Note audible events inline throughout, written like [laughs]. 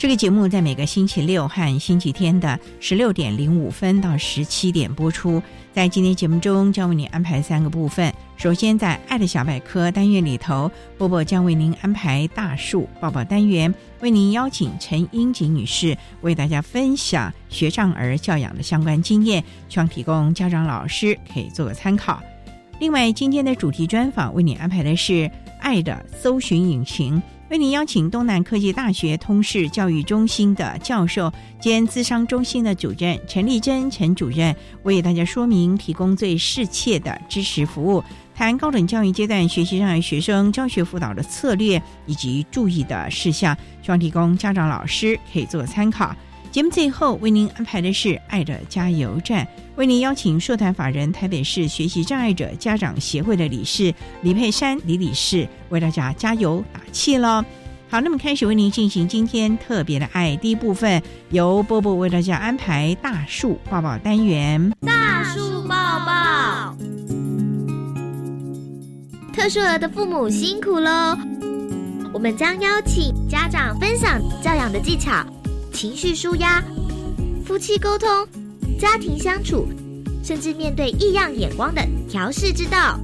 这个节目在每个星期六和星期天的十六点零五分到十七点播出。在今天节目中，将为您安排三个部分。首先，在“爱的小百科”单元里头，波波将为您安排大树抱抱单元，为您邀请陈英锦女士为大家分享学障儿教养的相关经验，希望提供家长老师可以做个参考。另外，今天的主题专访为您安排的是“爱的搜寻引擎”。为您邀请东南科技大学通识教育中心的教授兼资商中心的主任陈丽珍陈主任，为大家说明提供最适切的支持服务，谈高等教育阶段学习障碍学生教学辅导的策略以及注意的事项，希望提供家长老师可以做参考。节目最后为您安排的是“爱的加油站”，为您邀请社团法人台北市学习障碍者家长协会的理事李佩珊李理事为大家加油打气喽。好，那么开始为您进行今天特别的爱第一部分，由波波为大家安排大树抱抱单元。大树抱抱，特殊儿的父母辛苦喽！我们将邀请家长分享教养的技巧。情绪舒压、夫妻沟通、家庭相处，甚至面对异样眼光的调试之道。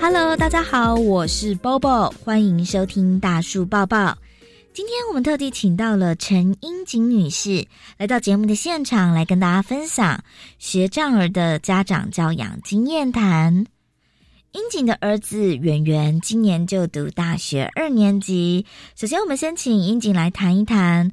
Hello，大家好，我是 Bobo，欢迎收听大树抱抱。今天我们特地请到了陈英锦女士来到节目的现场，来跟大家分享学障儿的家长教养经验谈。英锦的儿子圆圆今年就读大学二年级。首先，我们先请英锦来谈一谈，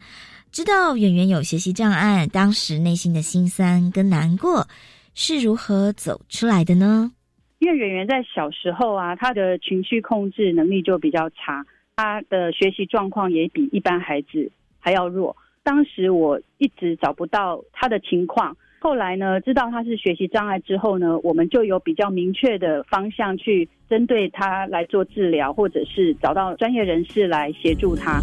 知道圆圆有学习障碍，当时内心的心酸跟难过是如何走出来的呢？因为圆圆在小时候啊，他的情绪控制能力就比较差。他的学习状况也比一般孩子还要弱。当时我一直找不到他的情况，后来呢，知道他是学习障碍之后呢，我们就有比较明确的方向去针对他来做治疗，或者是找到专业人士来协助他。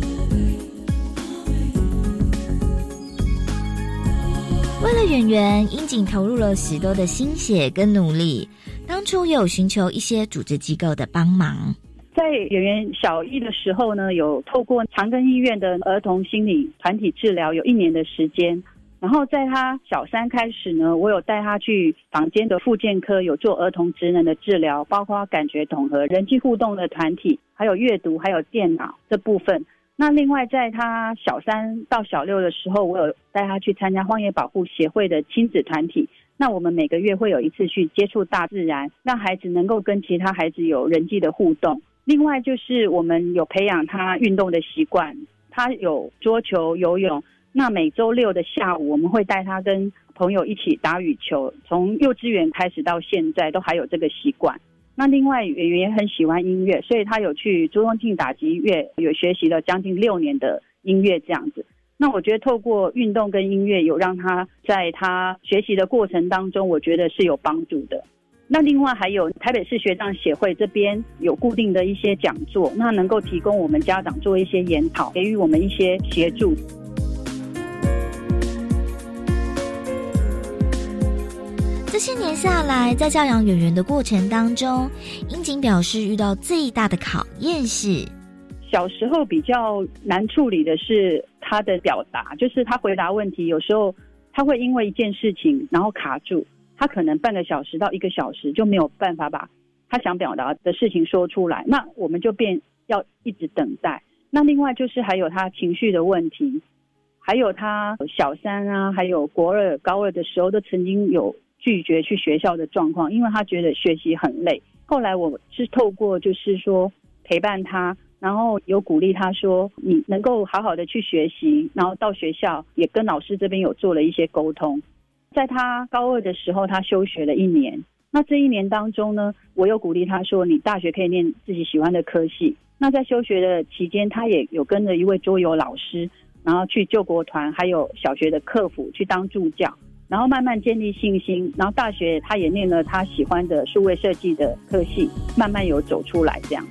为了演员，英景投入了许多的心血跟努力，当初有寻求一些组织机构的帮忙。在演员小一的时候呢，有透过长庚医院的儿童心理团体治疗，有一年的时间。然后在他小三开始呢，我有带他去房间的复健科，有做儿童职能的治疗，包括感觉统合、人际互动的团体，还有阅读，还有电脑这部分。那另外在他小三到小六的时候，我有带他去参加荒野保护协会的亲子团体。那我们每个月会有一次去接触大自然，让孩子能够跟其他孩子有人际的互动。另外就是我们有培养他运动的习惯，他有桌球、游泳。那每周六的下午，我们会带他跟朋友一起打羽球。从幼稚园开始到现在，都还有这个习惯。那另外圆圆也很喜欢音乐，所以他有去朱宗庆打击乐，有学习了将近六年的音乐这样子。那我觉得透过运动跟音乐，有让他在他学习的过程当中，我觉得是有帮助的。那另外还有台北市学长协会这边有固定的一些讲座，那能够提供我们家长做一些研讨，给予我们一些协助。这些年下来，在教养演员的过程当中，英景表示遇到最大的考验是，小时候比较难处理的是他的表达，就是他回答问题有时候他会因为一件事情然后卡住。他可能半个小时到一个小时就没有办法把他想表达的事情说出来，那我们就变要一直等待。那另外就是还有他情绪的问题，还有他小三啊，还有国二、高二的时候都曾经有拒绝去学校的状况，因为他觉得学习很累。后来我是透过就是说陪伴他，然后有鼓励他说你能够好好的去学习，然后到学校也跟老师这边有做了一些沟通。在他高二的时候，他休学了一年。那这一年当中呢，我又鼓励他说：“你大学可以念自己喜欢的科系。”那在休学的期间，他也有跟着一位桌游老师，然后去救国团，还有小学的客服去当助教，然后慢慢建立信心。然后大学他也念了他喜欢的数位设计的科系，慢慢有走出来这样。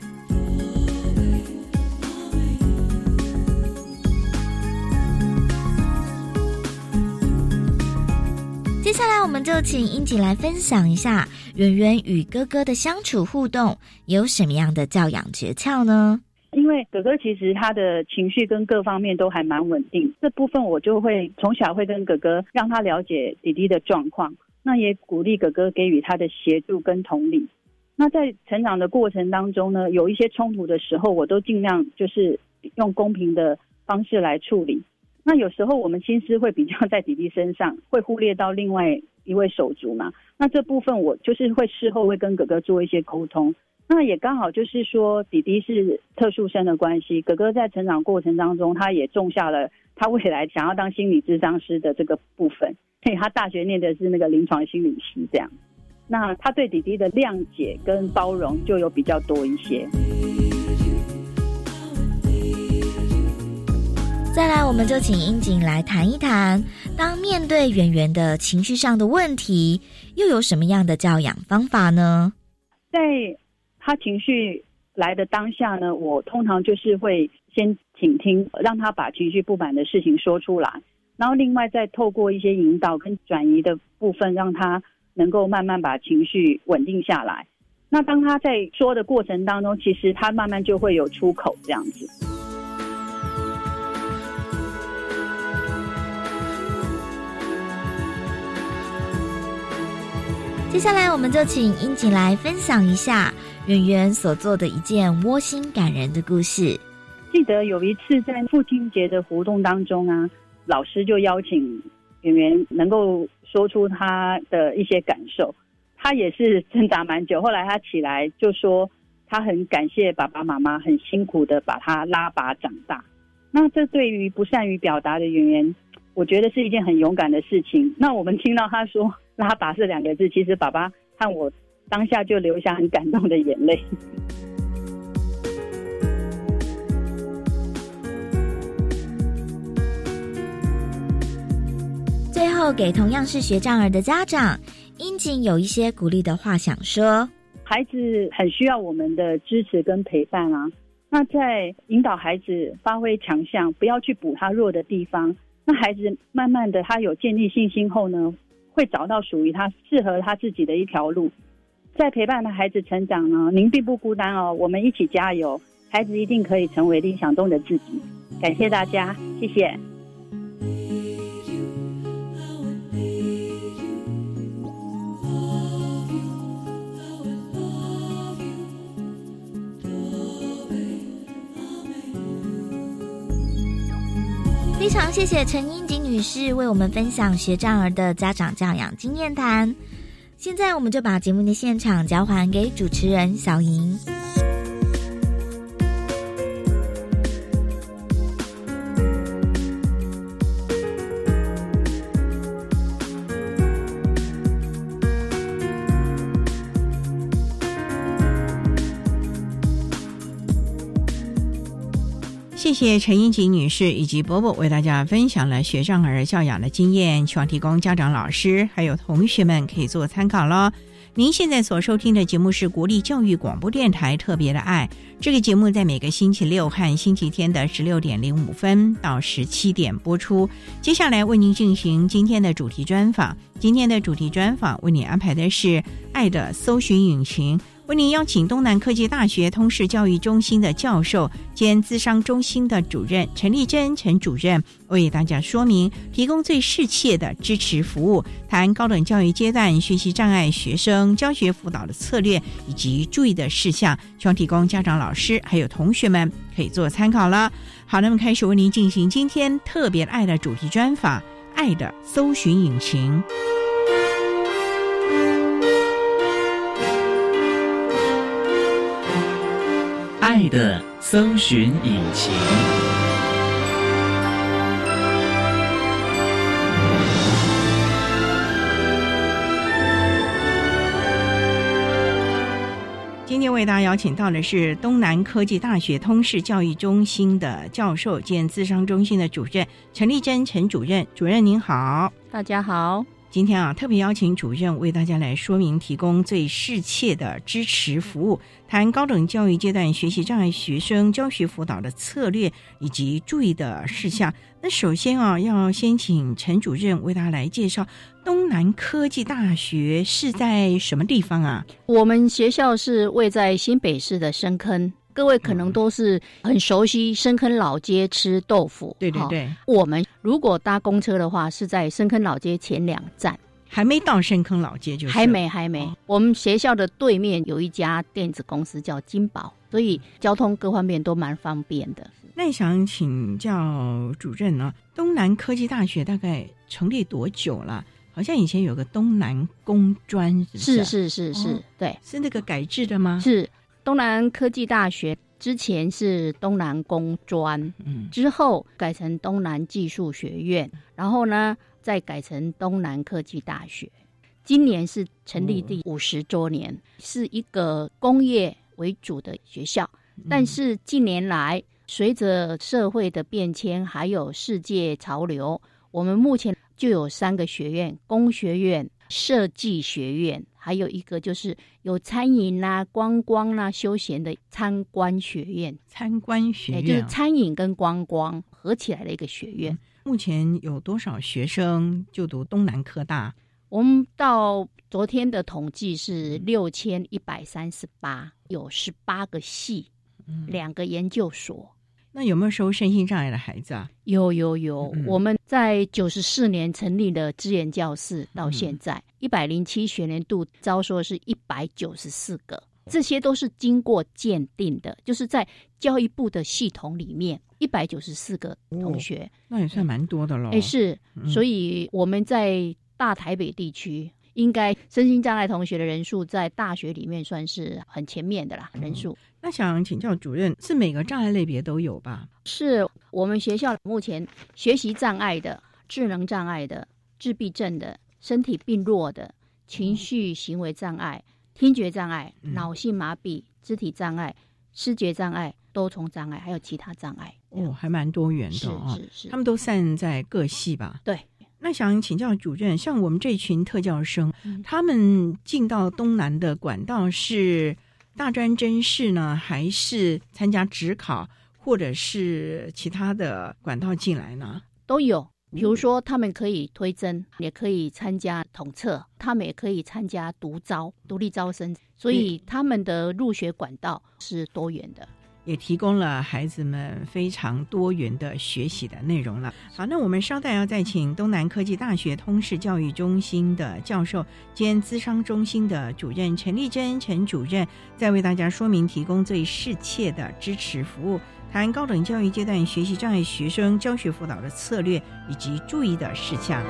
下来，我们就请英姐来分享一下圆圆与哥哥的相处互动有什么样的教养诀窍呢？因为哥哥其实他的情绪跟各方面都还蛮稳定，这部分我就会从小会跟哥哥让他了解弟弟的状况，那也鼓励哥哥给予他的协助跟同理。那在成长的过程当中呢，有一些冲突的时候，我都尽量就是用公平的方式来处理。那有时候我们心思会比较 [laughs] 在弟弟身上，会忽略到另外一位手足嘛。那这部分我就是会事后会跟哥哥做一些沟通。那也刚好就是说，弟弟是特殊生的关系，哥哥在成长过程当中，他也种下了他未来想要当心理咨商师的这个部分。所以他大学念的是那个临床心理系这样。那他对弟弟的谅解跟包容就有比较多一些。再来，我们就请英景来谈一谈，当面对圆圆的情绪上的问题，又有什么样的教养方法呢？在他情绪来的当下呢，我通常就是会先倾听，让他把情绪不满的事情说出来，然后另外再透过一些引导跟转移的部分，让他能够慢慢把情绪稳定下来。那当他在说的过程当中，其实他慢慢就会有出口，这样子。接下来，我们就请英锦来分享一下圆圆所做的一件窝心感人的故事。记得有一次在父亲节的活动当中啊，老师就邀请圆圆能够说出他的一些感受。他也是挣扎蛮久，后来他起来就说，他很感谢爸爸妈妈很辛苦的把他拉拔长大。那这对于不善于表达的圆圆，我觉得是一件很勇敢的事情。那我们听到他说。拉拔这两个字，其实爸爸看我当下就流下很感动的眼泪。[laughs] 最后，给同样是学障儿的家长，英锦有一些鼓励的话想说：孩子很需要我们的支持跟陪伴啊。那在引导孩子发挥强项，不要去补他弱的地方。那孩子慢慢的，他有建立信心后呢？会找到属于他适合他自己的一条路，在陪伴的孩子成长呢。您并不孤单哦，我们一起加油，孩子一定可以成为理想中的自己。感谢大家，谢谢。非常谢谢陈英锦女士为我们分享学障儿的家长教养经验谈。现在，我们就把节目的现场交还给主持人小莹。谢陈英锦女士以及伯伯为大家分享了学障儿教养的经验，希望提供家长、老师还有同学们可以做参考喽。您现在所收听的节目是国立教育广播电台特别的爱。这个节目在每个星期六和星期天的十六点零五分到十七点播出。接下来为您进行今天的主题专访。今天的主题专访为您安排的是《爱的搜寻引擎》。为您邀请东南科技大学通识教育中心的教授兼资商中心的主任陈丽珍陈主任为大家说明，提供最适切的支持服务，谈高等教育阶段学习障碍学生教学辅导的策略以及注意的事项，希望提供家长、老师还有同学们可以做参考了。好，那么开始为您进行今天特别爱的主题专访，《爱的搜寻引擎》。爱的搜寻引擎。今天为大家邀请到的是东南科技大学通识教育中心的教授兼资商中心的主任陈丽珍陈主任。主任您好，大家好。今天啊，特别邀请主任为大家来说明提供最适切的支持服务，谈高等教育阶段学习障碍学生教学辅导的策略以及注意的事项。那首先啊，要先请陈主任为大家来介绍东南科技大学是在什么地方啊？我们学校是位在新北市的深坑。各位可能都是很熟悉深坑老街吃豆腐，对对对。我们如果搭公车的话，是在深坑老街前两站，还没到深坑老街就还没还没。我们学校的对面有一家电子公司叫金宝，所以交通各方面都蛮方便的。那想请教主任呢，东南科技大学大概成立多久了？好像以前有个东南工专，是是是是，对，是那个改制的吗？是。东南科技大学之前是东南工专，嗯，之后改成东南技术学院，然后呢再改成东南科技大学。今年是成立第五十周年，是一个工业为主的学校。但是近年来，随着社会的变迁，还有世界潮流，我们目前就有三个学院：工学院、设计学院。还有一个就是有餐饮啦、观光啦、休闲的参观学院，参观学院就是餐饮跟观光合起来的一个学院。目前有多少学生就读东南科大？我们到昨天的统计是六千一百三十八，有十八个系，两个研究所。那有没有收身心障碍的孩子啊？有有有，我们在九十四年成立的支援教室，到现在一百零七学年度招收是一百九十四个，这些都是经过鉴定的，就是在教育部的系统里面一百九十四个同学，那也算蛮多的了。哎，是，所以我们在大台北地区，应该身心障碍同学的人数在大学里面算是很前面的啦，人数。那想请教主任，是每个障碍类别都有吧？是我们学校目前学习障碍的、智能障碍的、自闭症的、身体病弱的、情绪行为障碍、听觉障碍、脑性麻痹、肢体障碍、视觉障碍、多重障碍，还有其他障碍。哦，还蛮多元的啊！是是，他们都散在各系吧？对。那想请教主任，像我们这群特教生，他们进到东南的管道是？大专真试呢，还是参加职考，或者是其他的管道进来呢？都有。比如说，他们可以推甄，也可以参加统测，他们也可以参加独招、独立招生，所以他们的入学管道是多元的。也提供了孩子们非常多元的学习的内容了。好，那我们稍待要再请东南科技大学通识教育中心的教授兼资商中心的主任陈丽珍陈主任，再为大家说明提供最适切的支持服务，谈高等教育阶段学习障碍学生教学辅导的策略以及注意的事项。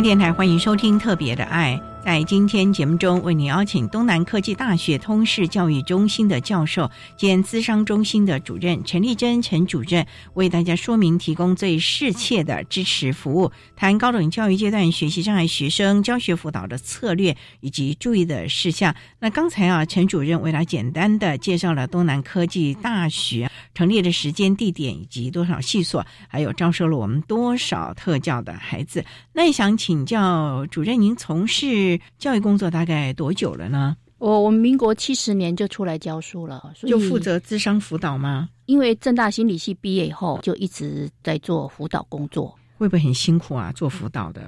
电台欢迎收听《特别的爱》。在今天节目中，为你邀请东南科技大学通识教育中心的教授兼资商中心的主任陈丽珍陈主任，为大家说明提供最适切的支持服务，谈高等教育阶段学习障碍学生教学辅导的策略以及注意的事项。那刚才啊，陈主任为他简单的介绍了东南科技大学成立的时间、地点以及多少系所，还有招收了我们多少特教的孩子。那想请教主任，您从事教育工作大概多久了呢？我我们民国七十年就出来教书了，就负责智商辅导吗？因为正大心理系毕业以后，就一直在做辅导工作，会不会很辛苦啊？做辅导的？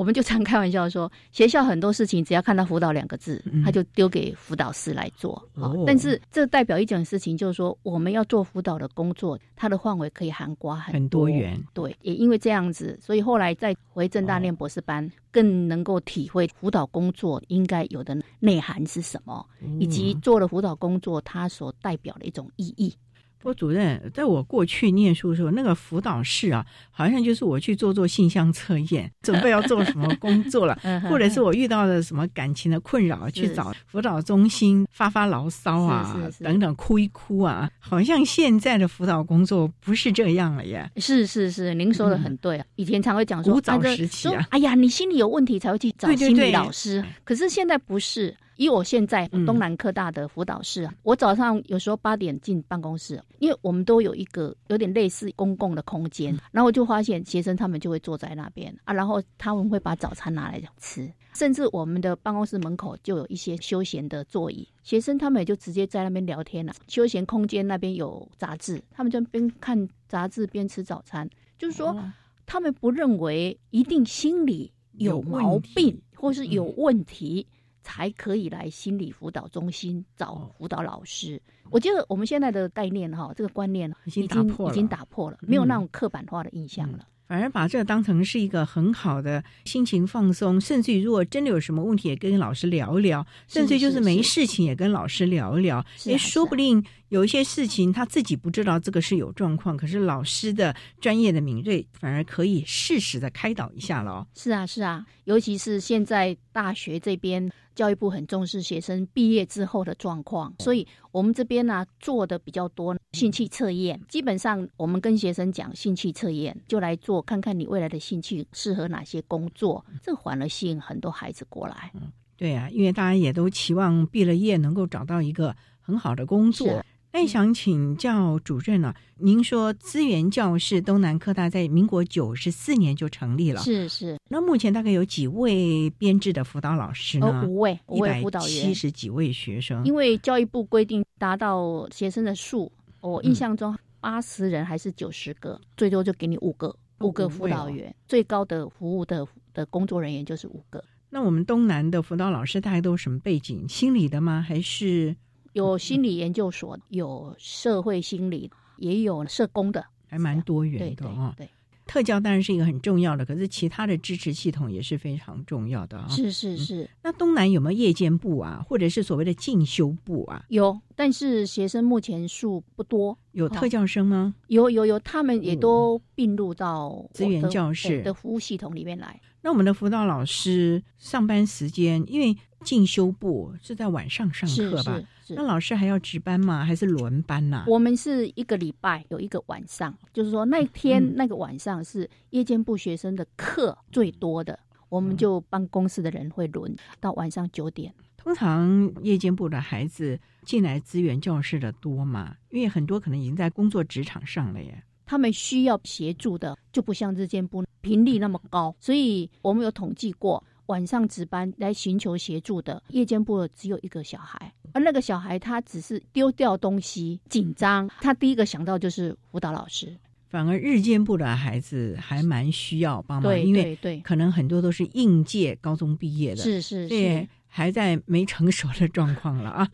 我们就常开玩笑说，学校很多事情只要看到辅导两个字，他就丢给辅导师来做。但是这代表一种事情，就是说我们要做辅导的工作，它的范围可以涵盖很多元。对，也因为这样子，所以后来再回正大念博士班，更能够体会辅导工作应该有的内涵是什么，以及做了辅导工作它所代表的一种意义。郭主任，在我过去念书的时候，那个辅导室啊，好像就是我去做做性向测验，准备要做什么工作了，或者是我遇到了什么感情的困扰，去找辅导中心发发牢骚啊，等等哭一哭啊。好像现在的辅导工作不是这样了耶。是是是，您说的很对啊。以前常会讲说，古早时期啊，哎呀，你心里有问题才会去找心理老师，可是现在不是。以我现在东南科大的辅导室，我早上有时候八点进办公室，因为我们都有一个有点类似公共的空间，然后我就发现学生他们就会坐在那边啊，然后他们会把早餐拿来吃，甚至我们的办公室门口就有一些休闲的座椅，学生他们也就直接在那边聊天了。休闲空间那边有杂志，他们就边看杂志边吃早餐，就是说他们不认为一定心理有毛病或是有问题。才可以来心理辅导中心找辅导老师。我觉得我们现在的概念哈，这个观念已经已经打破了，没有那种刻板化的印象了。反而把这当成是一个很好的心情放松，甚至于如果真的有什么问题，也跟老师聊聊，甚至就是没事情也跟老师聊聊。哎，说不定有一些事情他自己不知道这个是有状况，可是老师的专业的敏锐反而可以适时的开导一下了。是啊，是啊，尤其是现在大学这边。教育部很重视学生毕业之后的状况，所以我们这边呢做的比较多兴趣测验。基本上我们跟学生讲兴趣测验，就来做看看你未来的兴趣适合哪些工作，这反而吸引很多孩子过来。嗯，对啊，因为大家也都期望毕了业能够找到一个很好的工作。那想请教主任呢？您说资源教室东南科大在民国九十四年就成立了，是是。那目前大概有几位编制的辅导老师呢？五位，五位辅导员，七十几位学生。因为教育部规定达到学生的数，我印象中八十人还是九十个，最多就给你五个，五个辅导员，最高的服务的的工作人员就是五个。那我们东南的辅导老师大概都是什么背景？心理的吗？还是？有心理研究所，有社会心理，也有社工的，还蛮多元的啊。对，特教当然是一个很重要的，可是其他的支持系统也是非常重要的啊。是是是。那东南有没有夜间部啊，或者是所谓的进修部啊？有，但是学生目前数不多。有特教生吗？有有有，他们也都并入到资源教室的服务系统里面来。那我们的辅导老师上班时间，因为进修部是在晚上上课吧？那老师还要值班吗？还是轮班呐？我们是一个礼拜有一个晚上，就是说那天那个晚上是夜间部学生的课最多的，我们就办公室的人会轮到晚上九点。通常夜间部的孩子进来资源教室的多嘛？因为很多可能已经在工作职场上了耶，他们需要协助的就不像日间部频率那么高，所以我们有统计过。晚上值班来寻求协助的夜间部只有一个小孩，而那个小孩他只是丢掉东西紧张，他第一个想到就是辅导老师。反而日间部的孩子还蛮需要帮忙，因为可能很多都是应届高中毕业的，是是是。还在没成熟的状况了啊！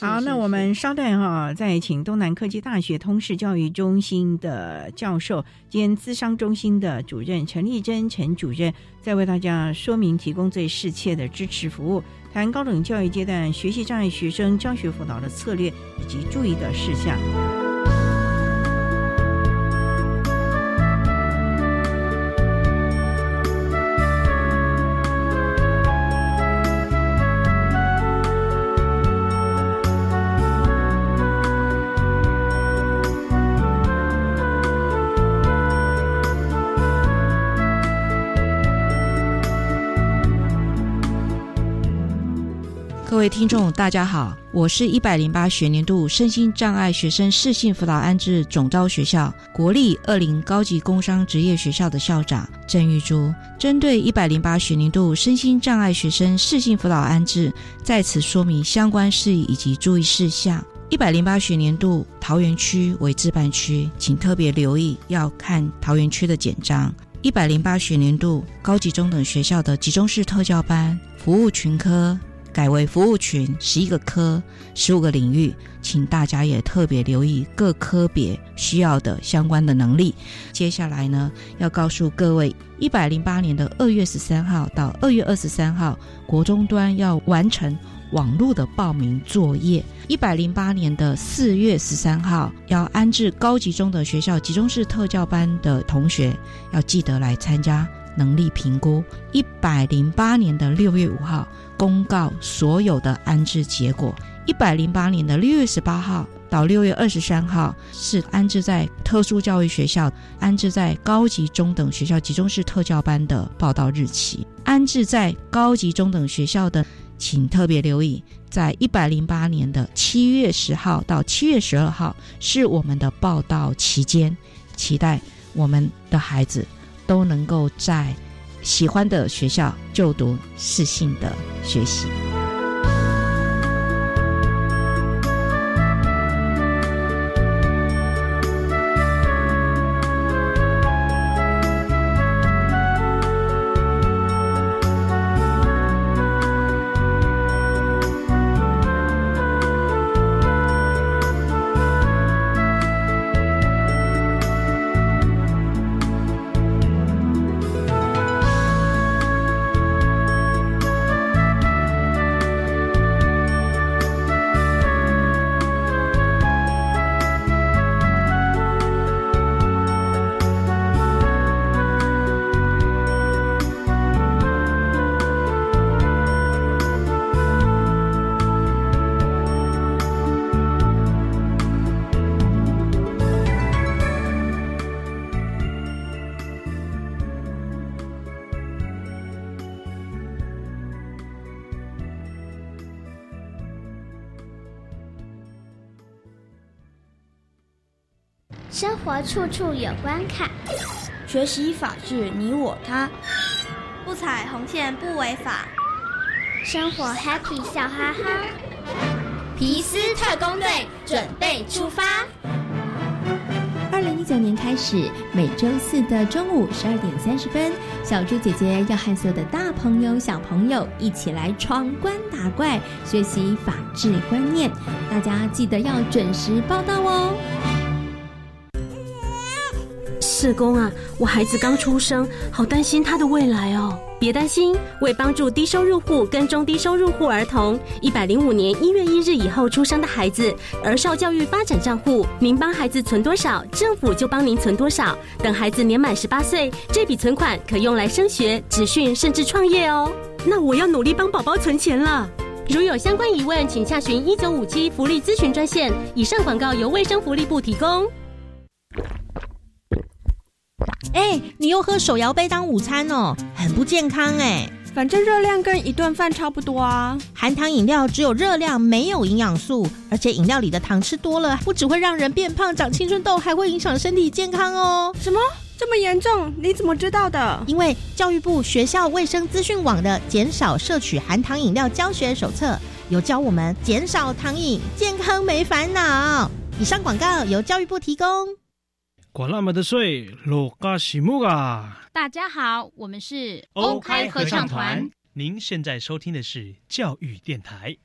好，那我们稍待哈，再请东南科技大学通识教育中心的教授兼资商中心的主任陈丽珍陈主任，再为大家说明提供最适切的支持服务，谈高等教育阶段学习障碍学生教学辅导的策略以及注意的事项。各位听众，大家好，我是一百零八学年度身心障碍学生适性辅导安置总招学校国立二零高级工商职业学校的校长郑玉珠。针对一百零八学年度身心障碍学生适性辅导安置，在此说明相关事宜以及注意事项。一百零八学年度桃园区为自办区，请特别留意要看桃园区的简章。一百零八学年度高级中等学校的集中式特教班服务群科。改为服务群十一个科十五个领域，请大家也特别留意各科别需要的相关的能力。接下来呢，要告诉各位，一百零八年的二月十三号到二月二十三号，国中端要完成网络的报名作业。一百零八年的四月十三号，要安置高级中的学校集中式特教班的同学，要记得来参加能力评估。一百零八年的六月五号。公告所有的安置结果。一百零八年的六月十八号到六月二十三号是安置在特殊教育学校、安置在高级中等学校集中式特教班的报道日期。安置在高级中等学校的，请特别留意，在一百零八年的七月十号到七月十二号是我们的报道期间。期待我们的孩子都能够在。喜欢的学校就读，适性的学习。处处有关卡，学习法治你我他，不踩红线不违法，生活 happy 笑哈哈。皮斯特工队准备出发。二零一九年开始，每周四的中午十二点三十分，小猪姐姐要和所有的大朋友、小朋友一起来闯关打怪，学习法治观念。大家记得要准时报到哦。社工啊，我孩子刚出生，好担心他的未来哦。别担心，为帮助低收入户跟中低收入户儿童，一百零五年一月一日以后出生的孩子，儿少教育发展账户，您帮孩子存多少，政府就帮您存多少。等孩子年满十八岁，这笔存款可用来升学、职训，甚至创业哦。那我要努力帮宝宝存钱了。如有相关疑问，请洽询一九五七福利咨询专线。以上广告由卫生福利部提供。哎，你又喝手摇杯当午餐哦，很不健康哎。反正热量跟一顿饭差不多啊。含糖饮料只有热量，没有营养素，而且饮料里的糖吃多了，不只会让人变胖、长青春痘，还会影响身体健康哦。什么这么严重？你怎么知道的？因为教育部学校卫生资讯网的减少摄取含糖饮料教学手册有教我们减少糖饮，健康没烦恼。以上广告由教育部提供。管那么的水，罗嘎西木啊！大家好，我们是 OK 合唱团。您现在收听的是教育电台。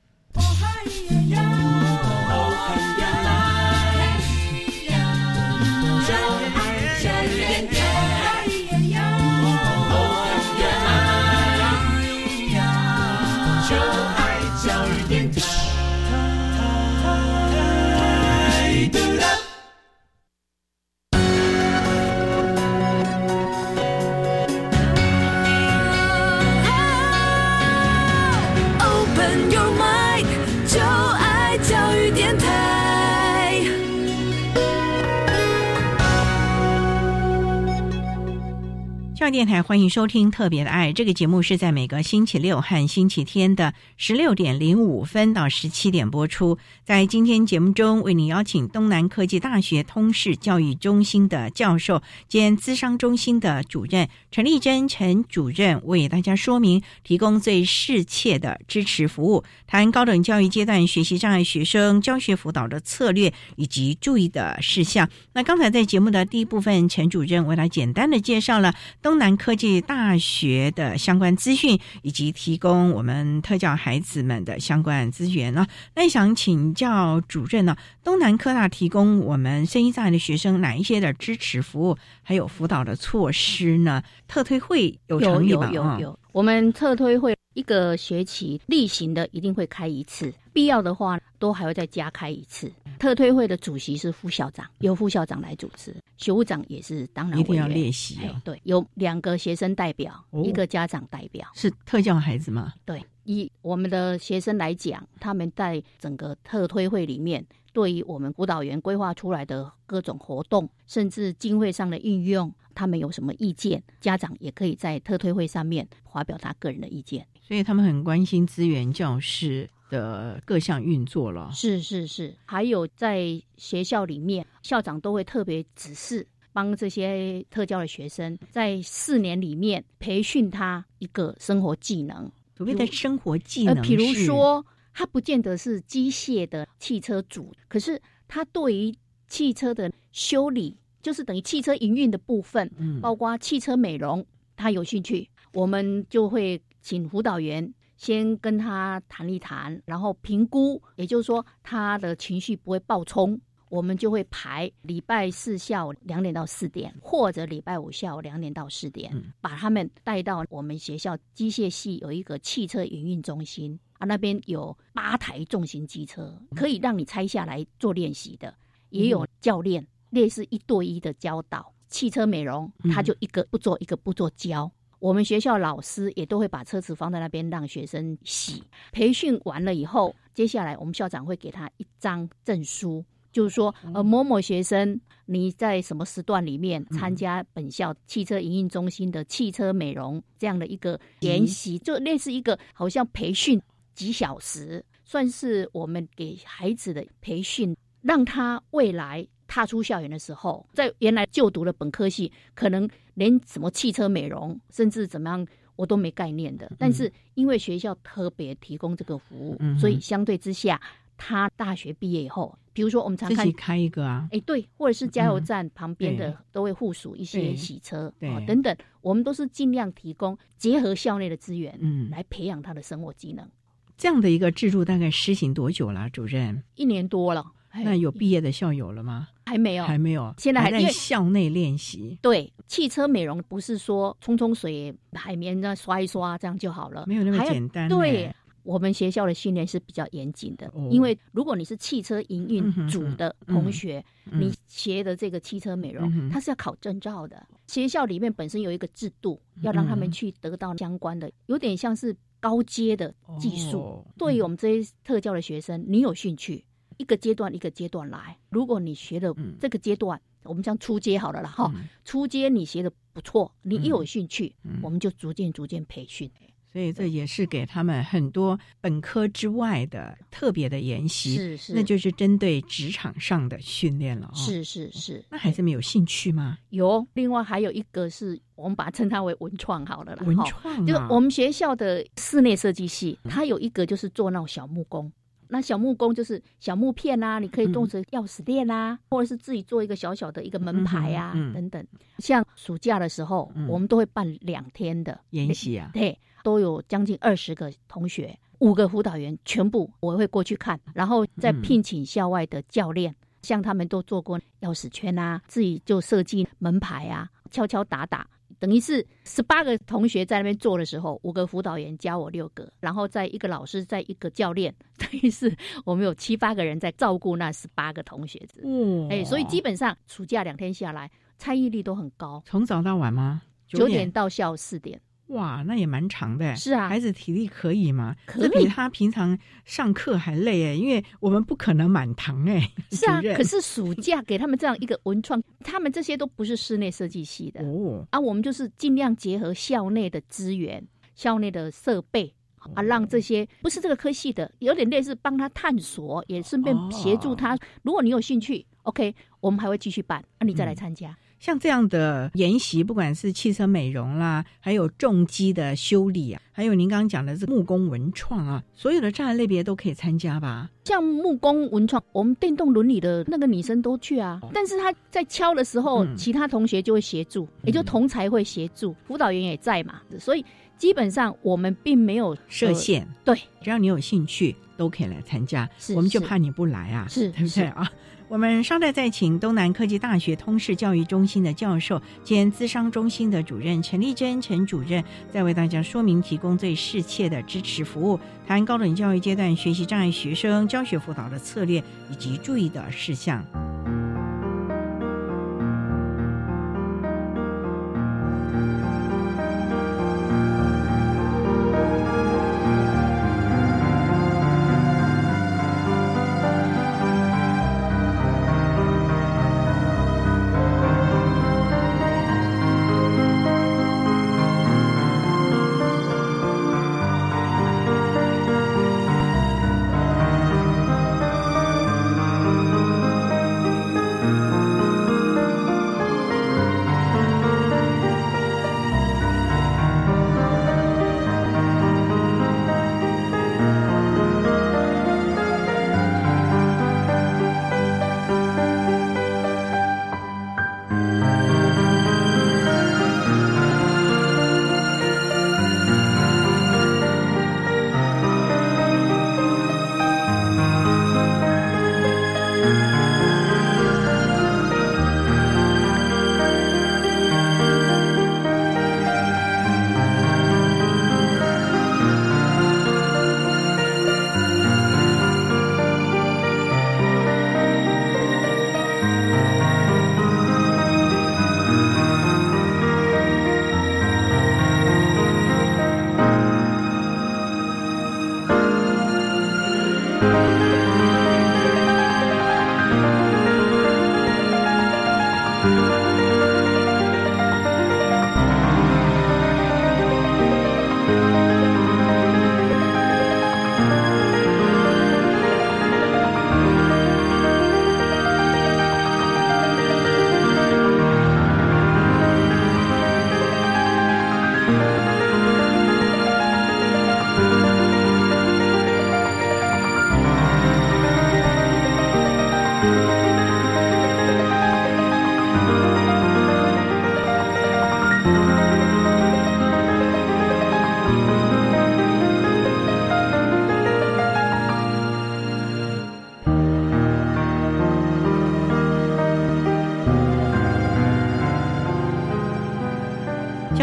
电台欢迎收听《特别的爱》这个节目，是在每个星期六和星期天的十六点零五分到十七点播出。在今天节目中，为您邀请东南科技大学通识教育中心的教授兼资商中心的主任陈丽珍陈主任，为大家说明提供最适切的支持服务，谈高等教育阶段学习障碍学生教学辅导的策略以及注意的事项。那刚才在节目的第一部分，陈主任为他简单的介绍了。东东南科技大学的相关资讯，以及提供我们特教孩子们的相关资源呢？那想请教主任呢？东南科大提供我们声音障碍的学生哪一些的支持服务，还有辅导的措施呢？特推会有成立吗？有有有，我们特推会一个学期例行的一定会开一次，必要的话都还会再加开一次。特推会的主席是副校长，由副校长来主持，学务长也是当然一定要练习哦。对，有两个学生代表，一个家长代表，是特教孩子吗？对，以我们的学生来讲，他们在整个特推会里面，对于我们辅导员规划出来的各种活动，甚至经费上的运用，他们有什么意见，家长也可以在特推会上面发表他个人的意见。所以他们很关心资源教室。的各项运作了，是是是，还有在学校里面，校长都会特别指示帮这些特教的学生，在四年里面培训他一个生活技能。所谓的生活技能，比如说他不见得是机械的汽车主，可是他对于汽车的修理，就是等于汽车营运的部分，嗯，包括汽车美容，他有兴趣，我们就会请辅导员。先跟他谈一谈，然后评估，也就是说他的情绪不会暴冲，我们就会排礼拜四下午两点到四点，或者礼拜五下午两点到四点，把他们带到我们学校机械系有一个汽车营运中心啊，那边有八台重型机车，可以让你拆下来做练习的，也有教练，类似一对一的教导。汽车美容，他就一个不做一个不做教。我们学校老师也都会把车子放在那边让学生洗。培训完了以后，接下来我们校长会给他一张证书，就是说，呃，某某学生你在什么时段里面参加本校汽车营运中心的汽车美容这样的一个研习，就类似一个好像培训几小时，算是我们给孩子的培训，让他未来。踏出校园的时候，在原来就读的本科系，可能连什么汽车美容，甚至怎么样，我都没概念的。但是因为学校特别提供这个服务，所以相对之下，他大学毕业以后，比如说我们常看开一个啊，哎对，或者是加油站旁边的都会附属一些洗车啊等等，我们都是尽量提供结合校内的资源，嗯，来培养他的生活技能。这样的一个制度大概施行多久了，主任？一年多了。那有毕业的校友了吗？还没有，还没有。现在还在校内练习。对，汽车美容不是说冲冲水、海绵那刷一刷这样就好了，没有那么简单。对，我们学校的训练是比较严谨的，因为如果你是汽车营运组的同学，你学的这个汽车美容，它是要考证照的。学校里面本身有一个制度，要让他们去得到相关的，有点像是高阶的技术。对于我们这些特教的学生，你有兴趣？一个阶段一个阶段来，如果你学的这个阶段，我们讲初阶好了啦哈，初阶你学的不错，你一有兴趣，我们就逐渐逐渐培训。所以这也是给他们很多本科之外的特别的研习，是是，那就是针对职场上的训练了。是是是，那孩子们有兴趣吗？有，另外还有一个是我们把它称它为文创好了啦，文创就是我们学校的室内设计系，它有一个就是做那种小木工。那小木工就是小木片啊，你可以做成钥匙链啊，或者是自己做一个小小的一个门牌啊，等等。像暑假的时候，我们都会办两天的研习啊，对，都有将近二十个同学，五个辅导员，全部我会过去看，然后再聘请校外的教练，像他们都做过钥匙圈啊，自己就设计门牌啊，敲敲打打。等于是十八个同学在那边做的时候，五个辅导员加我六个，然后在一个老师，在一个教练，等于是我们有七八个人在照顾那十八个同学子。嗯，哎，所以基本上暑假两天下来，参与率都很高。从早到晚吗？九点到下午四点。哇，那也蛮长的。是啊，孩子体力可以吗？可以，比他平常上课还累哎，因为我们不可能满堂哎。[laughs] 是啊，[laughs] 可是暑假给他们这样一个文创，他们这些都不是室内设计系的哦。啊，我们就是尽量结合校内的资源、校内的设备啊，让这些不是这个科系的，有点类似帮他探索，也顺便协助他。如果你有兴趣，OK，我们还会继续办，啊，你再来参加。像这样的研习，不管是汽车美容啦，还有重机的修理啊，还有您刚刚讲的这木工文创啊，所有的障碍类别都可以参加吧？像木工文创，我们电动轮椅的那个女生都去啊。但是她在敲的时候，其他同学就会协助，也就同才会协助，辅导员也在嘛。所以基本上我们并没有设限，对，只要你有兴趣，都可以来参加。我们就怕你不来啊，是，对不对啊？我们稍待再请东南科技大学通识教育中心的教授兼资商中心的主任陈丽珍陈主任，再为大家说明提供最适切的支持服务，谈高等教育阶段学习障碍学生教学辅导的策略以及注意的事项。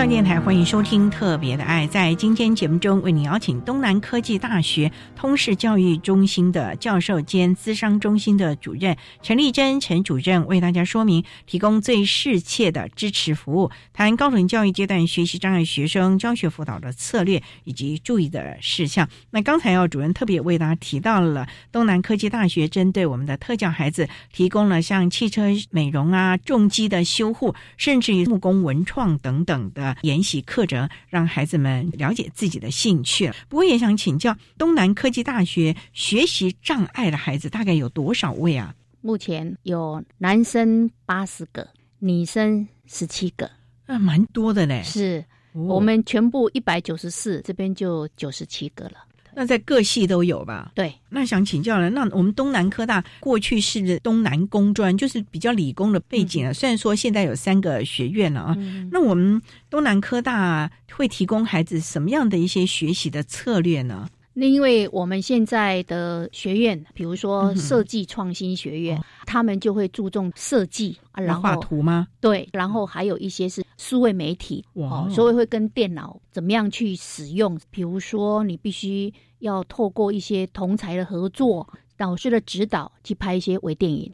电台欢迎收听《特别的爱》。在今天节目中，为您邀请东南科技大学通识教育中心的教授兼资商中心的主任陈丽珍陈主任，为大家说明提供最适切的支持服务，谈高等教育阶段学习障碍学生教学辅导的策略以及注意的事项。那刚才要主任特别为大家提到了东南科技大学针对我们的特教孩子提供了像汽车美容啊、重机的修护，甚至于木工文创等等的。研习课程，让孩子们了解自己的兴趣。不过，也想请教东南科技大学学习障碍的孩子大概有多少位啊？目前有男生八十个，女生十七个，那蛮多的嘞。是我们全部一百九十四，这边就九十七个了。那在各系都有吧？对，那想请教了。那我们东南科大过去是东南工专，就是比较理工的背景啊。虽然说现在有三个学院了啊，那我们东南科大会提供孩子什么样的一些学习的策略呢？那因为我们现在的学院，比如说设计创新学院，他们就会注重设计啊，然后画图吗？对，然后还有一些是数位媒体，哦，所以会跟电脑怎么样去使用。比如说，你必须要透过一些同才的合作、导师的指导去拍一些微电影，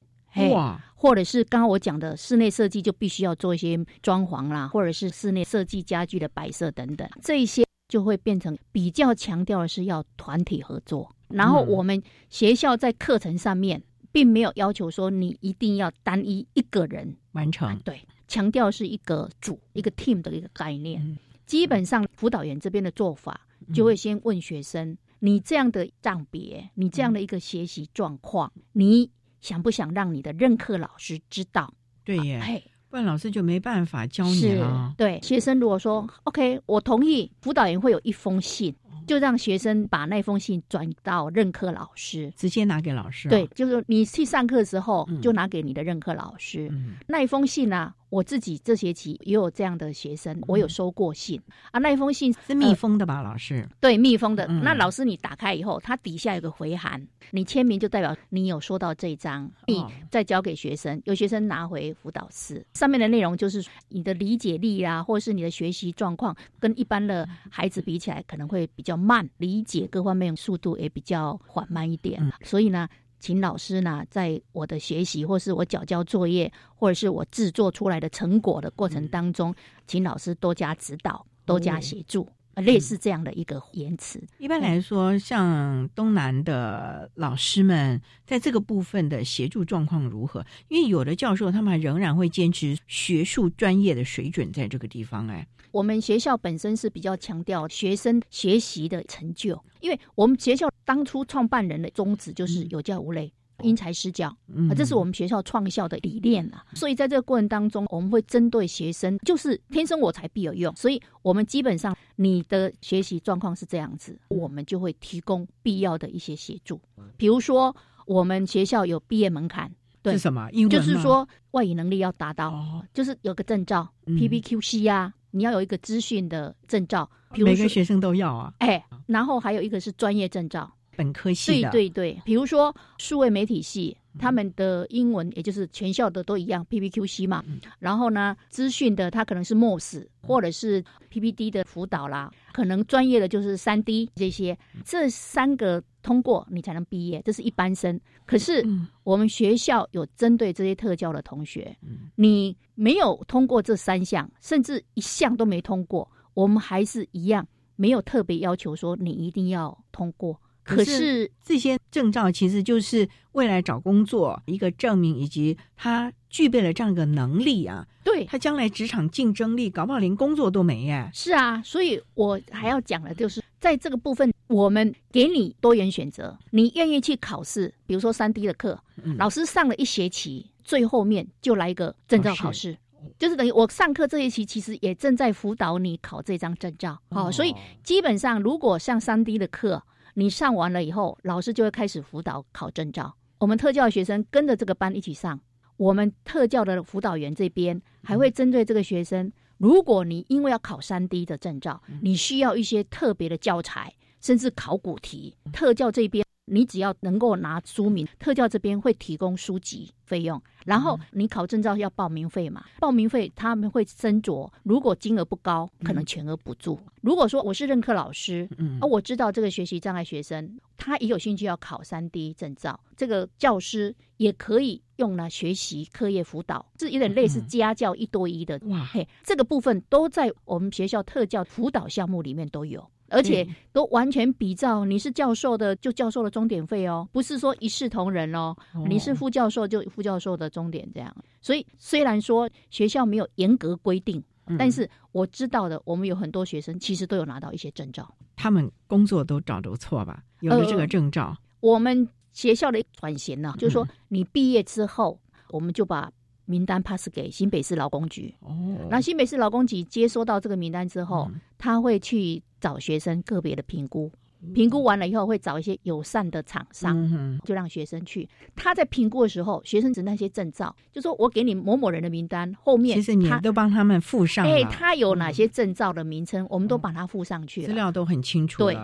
哇，或者是刚刚我讲的室内设计，就必须要做一些装潢啦，或者是室内设计家具的摆设等等，这一些就会变成比较强调的是要团体合作。然后我们学校在课程上面并没有要求说你一定要单一一个人完成，对，强调是一个组一个 team 的一个概念。基本上辅导员这边的做法就会先问学生。你这样的账别，你这样的一个学习状况，你想不想让你的任课老师知道？对耶，不然老师就没办法教你了。对，学生如果说 OK，我同意，辅导员会有一封信。就让学生把那封信转到任课老师，直接拿给老师。对，就是你去上课的时候，就拿给你的任课老师。那一封信呢？我自己这学期也有这样的学生，我有收过信啊。那一封信是密封的吧，老师？对，密封的。那老师你打开以后，它底下有个回函，你签名就代表你有收到这一张，你再交给学生。有学生拿回辅导室，上面的内容就是你的理解力啊，或者是你的学习状况，跟一般的孩子比起来，可能会比较。慢理解各方面速度也比较缓慢一点，所以呢，请老师呢，在我的学习或是我缴交作业，或者是我制作出来的成果的过程当中，请老师多加指导，多加协助，类似这样的一个言辞。一般来说，像东南的老师们在这个部分的协助状况如何？因为有的教授他们仍然会坚持学术专业的水准在这个地方，哎。我们学校本身是比较强调学生学习的成就，因为我们学校当初创办人的宗旨就是有教无类、因材施教，啊，这是我们学校创校的理念啊。所以在这个过程当中，我们会针对学生，就是天生我材必有用，所以我们基本上你的学习状况是这样子，我们就会提供必要的一些协助。比如说，我们学校有毕业门槛，对是什么？英文就是说外语能力要达到，就是有个证照，PBQC 啊。你要有一个资讯的证照，每个学生都要啊。哎，然后还有一个是专业证照，本科系的。对对对，比如说数位媒体系，他们的英文也就是全校的都一样，PPQC 嘛。然后呢，资讯的他可能是 MOS 或者是 PPD 的辅导啦，可能专业的就是三 D 这些，这三个。通过你才能毕业，这是一般生。可是我们学校有针对这些特教的同学，你没有通过这三项，甚至一项都没通过，我们还是一样没有特别要求说你一定要通过。可是这些证照其实就是未来找工作一个证明，以及他具备了这样一个能力啊。对他将来职场竞争力，搞不好连工作都没耶。是啊，所以我还要讲的就是。在这个部分，我们给你多元选择，你愿意去考试，比如说三 D 的课，老师上了一学期，最后面就来一个证照考试，就是等于我上课这一期其实也正在辅导你考这张证照。好，所以基本上如果上三 D 的课，你上完了以后，老师就会开始辅导考证照。我们特教学生跟着这个班一起上，我们特教的辅导员这边还会针对这个学生。如果你因为要考三 D 的证照，你需要一些特别的教材，甚至考古题，特教这边你只要能够拿书名，特教这边会提供书籍费用。然后你考证照要报名费嘛？报名费他们会斟酌，如果金额不高，可能全额补助。如果说我是任课老师，嗯，而我知道这个学习障碍学生他也有兴趣要考三 D 证照，这个教师也可以。用来学习课业辅导，是有点类似家教一对一的哇嘿，这个部分都在我们学校特教辅导项目里面都有，而且都完全比照你是教授的就教授的终点费哦，不是说一视同仁哦，你是副教授就副教授的终点这样。所以虽然说学校没有严格规定，但是我知道的，我们有很多学生其实都有拿到一些证照，他们工作都找得错吧？有了这个证照，我们。学校的转型呢，就是说你毕业之后，我们就把名单 pass 给新北市劳工局。哦，那新北市劳工局接收到这个名单之后，他会去找学生个别的评估，评估完了以后会找一些友善的厂商，就让学生去。他在评估的时候，学生指那些证照，就说我给你某某人的名单，后面其实你都帮他们附上。哎，他有哪些证照的名称，我们都把它附上去了，资料都很清楚。对。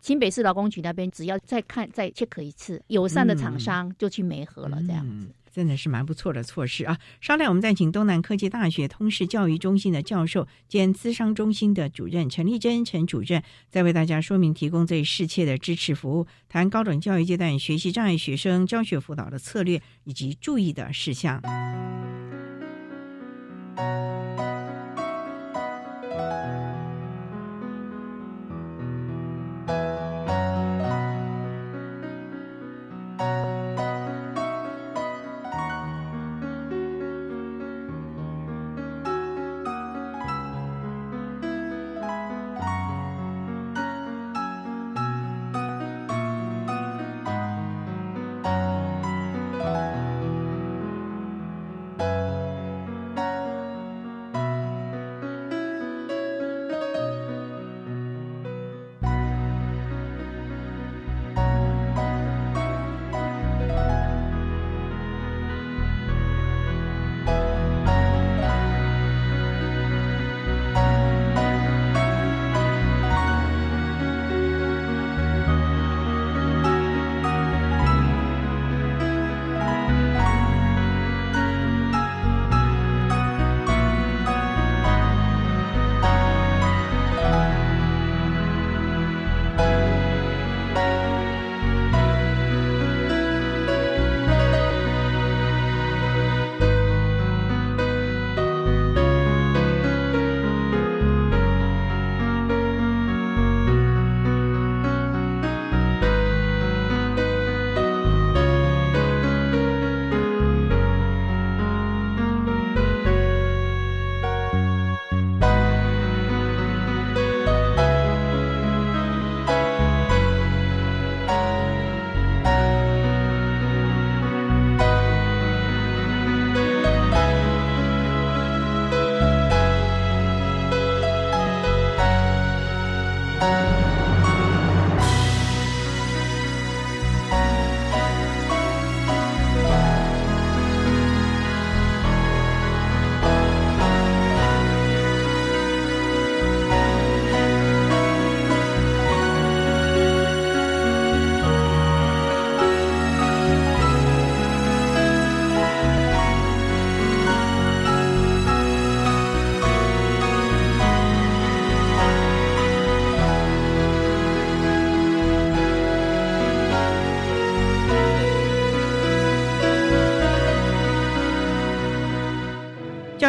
新北市劳工局那边只要再看再 check 一次，友善的厂商就去媒合了，这样子。真的是蛮不错的措施啊！稍待，我们再请东南科技大学通识教育中心的教授兼资商中心的主任陈丽珍陈主任，再为大家说明提供最适切的支持服务，谈高等教育阶段学习障碍学生教学辅导的策略以及注意的事项。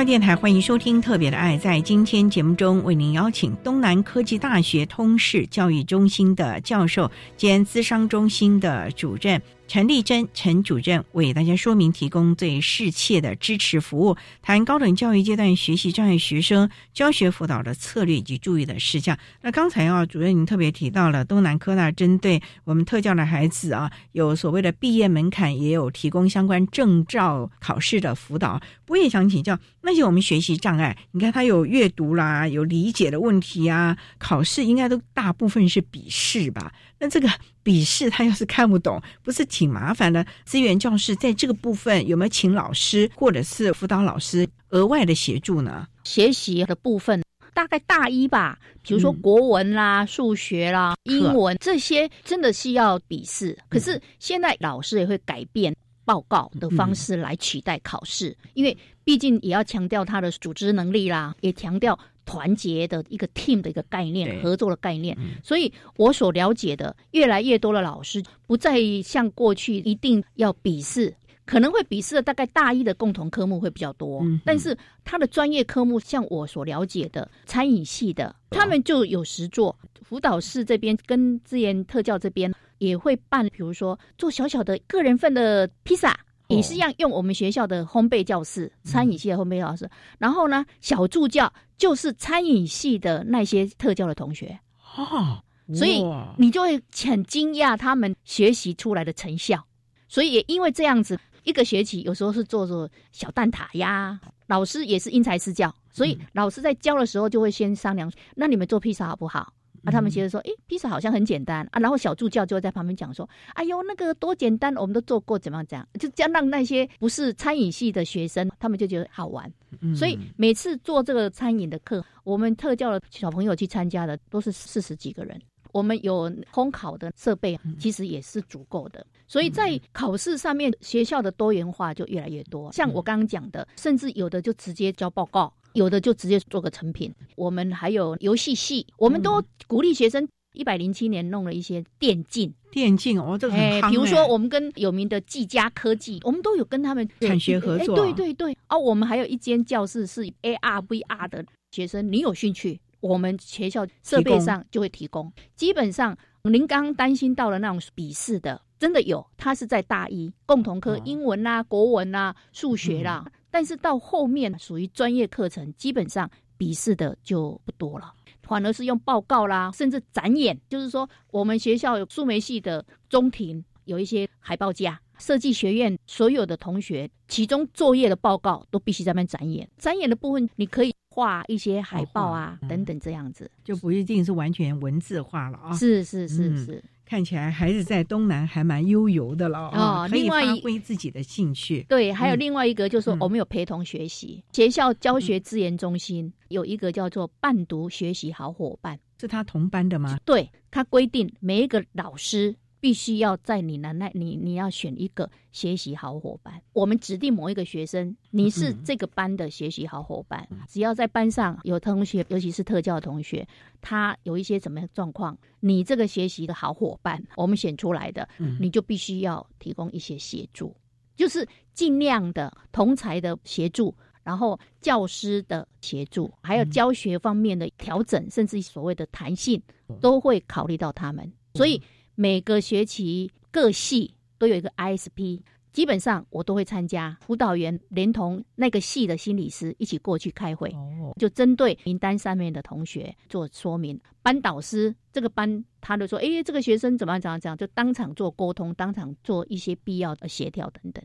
电台欢迎收听《特别的爱》。在今天节目中，为您邀请东南科技大学通识教育中心的教授兼资商中心的主任。陈丽珍陈主任为大家说明提供最适切的支持服务，谈高等教育阶段学习障碍学生教学辅导的策略以及注意的事项。那刚才啊，主任您特别提到了东南科大针对我们特教的孩子啊，有所谓的毕业门槛，也有提供相关证照考试的辅导。我也想请教，那些我们学习障碍，你看他有阅读啦，有理解的问题啊，考试应该都大部分是笔试吧？那这个笔试他要是看不懂，不是挺麻烦的？资源教室在这个部分有没有请老师或者是辅导老师额外的协助呢？学习的部分大概大一吧，比如说国文啦、数学啦、英文这些，真的是要笔试。可是现在老师也会改变报告的方式来取代考试，因为毕竟也要强调他的组织能力啦，也强调。团结的一个 team 的一个概念，合作的概念。所以，我所了解的，越来越多的老师不再像过去一定要笔试，可能会笔试的大概大一的共同科目会比较多。但是，他的专业科目，像我所了解的餐饮系的，他们就有实做。辅导室这边跟资源特教这边也会办，比如说做小小的个人份的披萨。也是一样，用我们学校的烘焙教室，餐饮系的烘焙教室。然后呢，小助教就是餐饮系的那些特教的同学哦，所以你就会很惊讶他们学习出来的成效。所以也因为这样子，一个学期有时候是做做小蛋挞呀，老师也是因材施教，所以老师在教的时候就会先商量，那你们做披萨好不好？啊，他们觉得说，哎，披萨好像很简单啊，然后小助教就会在旁边讲说，哎呦，那个多简单，我们都做过，怎么样？怎样？就这样让那些不是餐饮系的学生，他们就觉得好玩。所以每次做这个餐饮的课，我们特教的小朋友去参加的都是四十几个人。我们有烘烤的设备，其实也是足够的。所以在考试上面，学校的多元化就越来越多。像我刚刚讲的，甚至有的就直接交报告，有的就直接做个成品。我们还有游戏系，我们都鼓励学生。一百零七年弄了一些电竞，电竞哦，这个很比如说我们跟有名的技嘉科技，我们都有跟他们产学合作。对对对，哦，我们还有一间教室是 AR VR 的学生，你有兴趣，我们学校设备上就会提供。基本上，您刚担心到了那种笔试的，真的有，他是在大一共同科，英文啦、国文啦、数学啦，但是到后面属于专业课程，基本上笔试的就不多了。反而是用报告啦，甚至展演，就是说我们学校有数媒系的中庭有一些海报架，设计学院所有的同学，其中作业的报告都必须在那边展演。展演的部分，你可以画一些海报啊，等等这样子，就不一定是完全文字化了啊。是是是是。看起来还是在东南还蛮悠游的了啊，可以发挥自己的兴趣。对，还有另外一个就是，我们有陪同学习，学校教学资源中心有一个叫做伴读学习好伙伴，是他同班的吗？对，他规定每一个老师。必须要在你的那，你你要选一个学习好伙伴。我们指定某一个学生，你是这个班的学习好伙伴。只要在班上有同学，尤其是特教同学，他有一些什么样状况，你这个学习的好伙伴，我们选出来的，你就必须要提供一些协助，就是尽量的同才的协助，然后教师的协助，还有教学方面的调整，甚至所谓的弹性，都会考虑到他们。所以。每个学期各系都有一个 ISP，基本上我都会参加。辅导员连同那个系的心理师一起过去开会，就针对名单上面的同学做说明。班导师这个班他就说：“哎，这个学生怎么样？怎么样？”就当场做沟通，当场做一些必要的协调等等。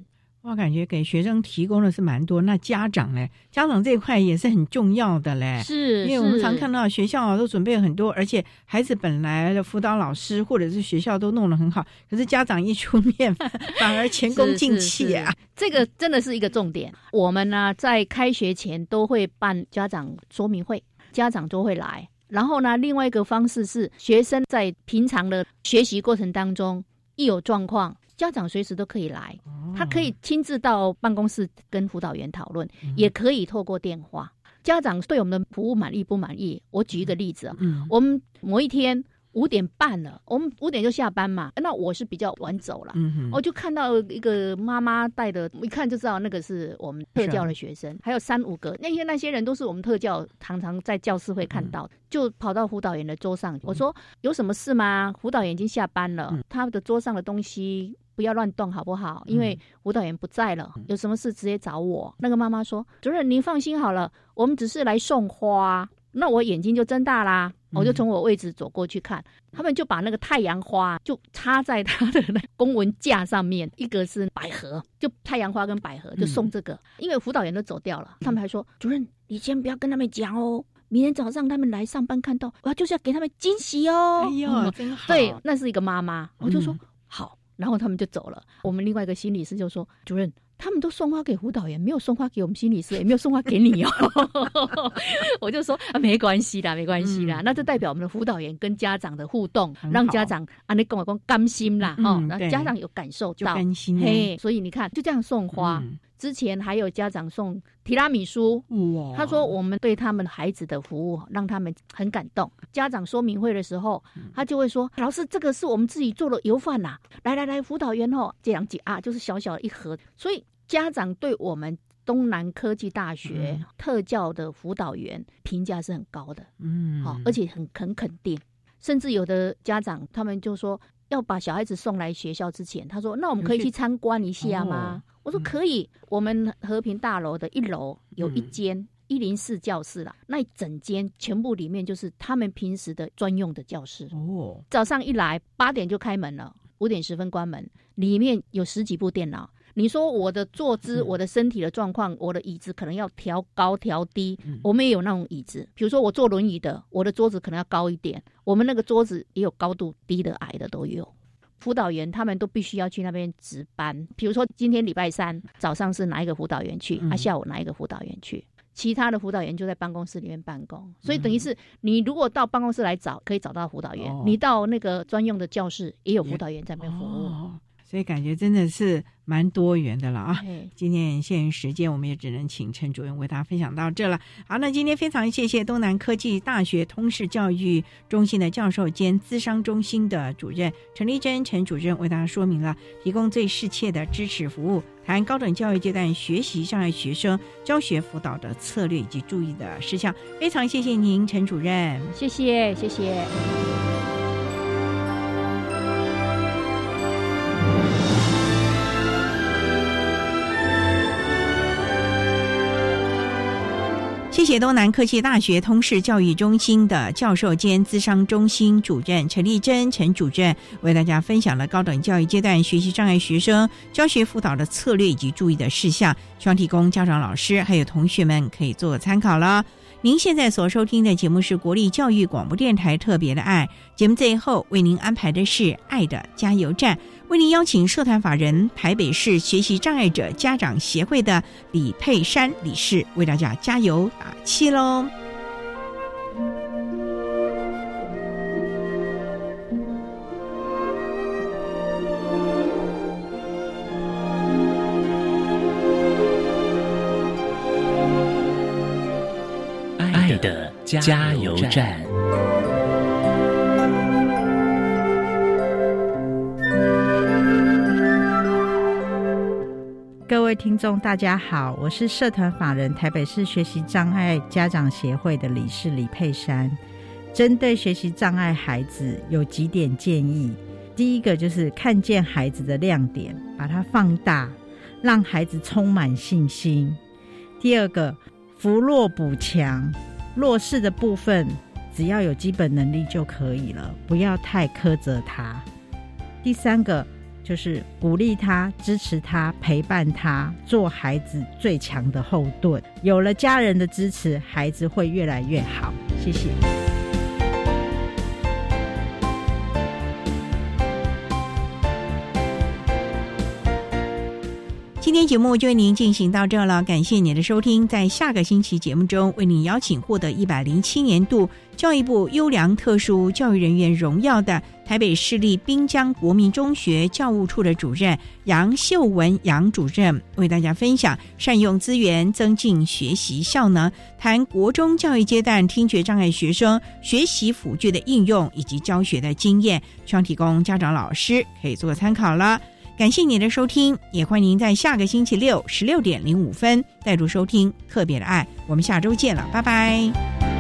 我感觉给学生提供的是蛮多，那家长呢？家长这一块也是很重要的嘞。是，因为我们常看到学校都准备很多，而且孩子本来的辅导老师或者是学校都弄得很好，可是家长一出面，[laughs] 反而前功尽弃啊。这个真的是一个重点。我们呢，在开学前都会办家长说明会，家长都会来。然后呢，另外一个方式是，学生在平常的学习过程当中，一有状况。家长随时都可以来，他可以亲自到办公室跟辅导员讨论，也可以透过电话。家长对我们的服务满意不满意？我举一个例子啊，我们某一天。五点半了，我们五点就下班嘛。那我是比较晚走了，我就看到一个妈妈带的，一看就知道那个是我们特教的学生，还有三五个那些那些人都是我们特教常常在教室会看到，就跑到辅导员的桌上，我说有什么事吗？辅导员已经下班了，他的桌上的东西不要乱动好不好？因为辅导员不在了，有什么事直接找我。那个妈妈说：“主任您放心好了，我们只是来送花。”那我眼睛就睁大啦。我就从我位置走过去看，他们就把那个太阳花就插在他的那公文架上面，一个是百合，就太阳花跟百合就送这个，因为辅导员都走掉了，他们还说主任，你先不要跟他们讲哦，明天早上他们来上班看到，我就是要给他们惊喜哦。哎呦，真好。对，那是一个妈妈，我就说好，然后他们就走了。我们另外一个心理师就说，主任。他们都送花给辅导员，没有送花给我们心理师，也没有送花给你哦。[laughs] [laughs] 我就说啊，没关系啦，没关系啦。那就代表我们的辅导员跟家长的互动，让家长啊，你跟我讲甘心啦，哦，然后家长有感受到，甘心嘿，所以你看，就这样送花。之前还有家长送提拉米苏，他说我们对他们孩子的服务让他们很感动。家长说明会的时候，他就会说：“老师，这个是我们自己做的油饭呐，来来来，辅导员哦，这样子啊，就是小小一盒。”所以家长对我们东南科技大学特教的辅导员评价是很高的，嗯，好，而且很很肯定，甚至有的家长他们就说。要把小孩子送来学校之前，他说：“那我们可以去参观一下吗？”我说：“可以。”我们和平大楼的一楼有一间一零四教室啦，那一整间全部里面就是他们平时的专用的教室。哦，早上一来八点就开门了，五点十分关门，里面有十几部电脑。你说我的坐姿，我的身体的状况，我的椅子可能要调高调低。我们也有那种椅子，比如说我坐轮椅的，我的桌子可能要高一点。我们那个桌子也有高度低的、矮的都有。辅导员他们都必须要去那边值班。比如说今天礼拜三早上是哪一个辅导员去，啊下午哪一个辅导员去。其他的辅导员就在办公室里面办公，所以等于是你如果到办公室来找，可以找到辅导员；你到那个专用的教室，也有辅导员在那边服务。所以感觉真的是蛮多元的了啊！今天限于时间，我们也只能请陈主任为大家分享到这了。好，那今天非常谢谢东南科技大学通识教育中心的教授兼资商中心的主任陈丽珍陈主任为大家说明了提供最适切的支持服务，谈高等教育阶段学习障碍学生教学辅导的策略以及注意的事项。非常谢谢您，陈主任，谢谢，谢谢。谢东南科技大学通识教育中心的教授兼资商中心主任陈丽珍陈主任为大家分享了高等教育阶段学习障碍学生教学辅导的策略以及注意的事项，希望提供家长、老师还有同学们可以做参考了。您现在所收听的节目是国立教育广播电台特别的爱节目，最后为您安排的是爱的加油站。为您邀请社团法人台北市学习障碍者家长协会的李佩珊理事为大家加油打气喽！爱的加油站。各位听众，大家好，我是社团法人台北市学习障碍家长协会的理事李佩珊。针对学习障碍孩子，有几点建议。第一个就是看见孩子的亮点，把它放大，让孩子充满信心。第二个，扶弱补强，弱势的部分只要有基本能力就可以了，不要太苛责他。第三个。就是鼓励他、支持他、陪伴他，做孩子最强的后盾。有了家人的支持，孩子会越来越好。谢谢。今天节目就为您进行到这了，感谢您的收听。在下个星期节目中，为您邀请获得一百零七年度教育部优良特殊教育人员荣耀的。台北市立滨江国民中学教务处的主任杨秀文杨主任为大家分享善用资源增进学习效能，谈国中教育阶段听觉障碍学生学习辅具的应用以及教学的经验，希望提供家长老师可以做个参考了。感谢您的收听，也欢迎您在下个星期六十六点零五分再度收听特别的爱。我们下周见了，拜拜。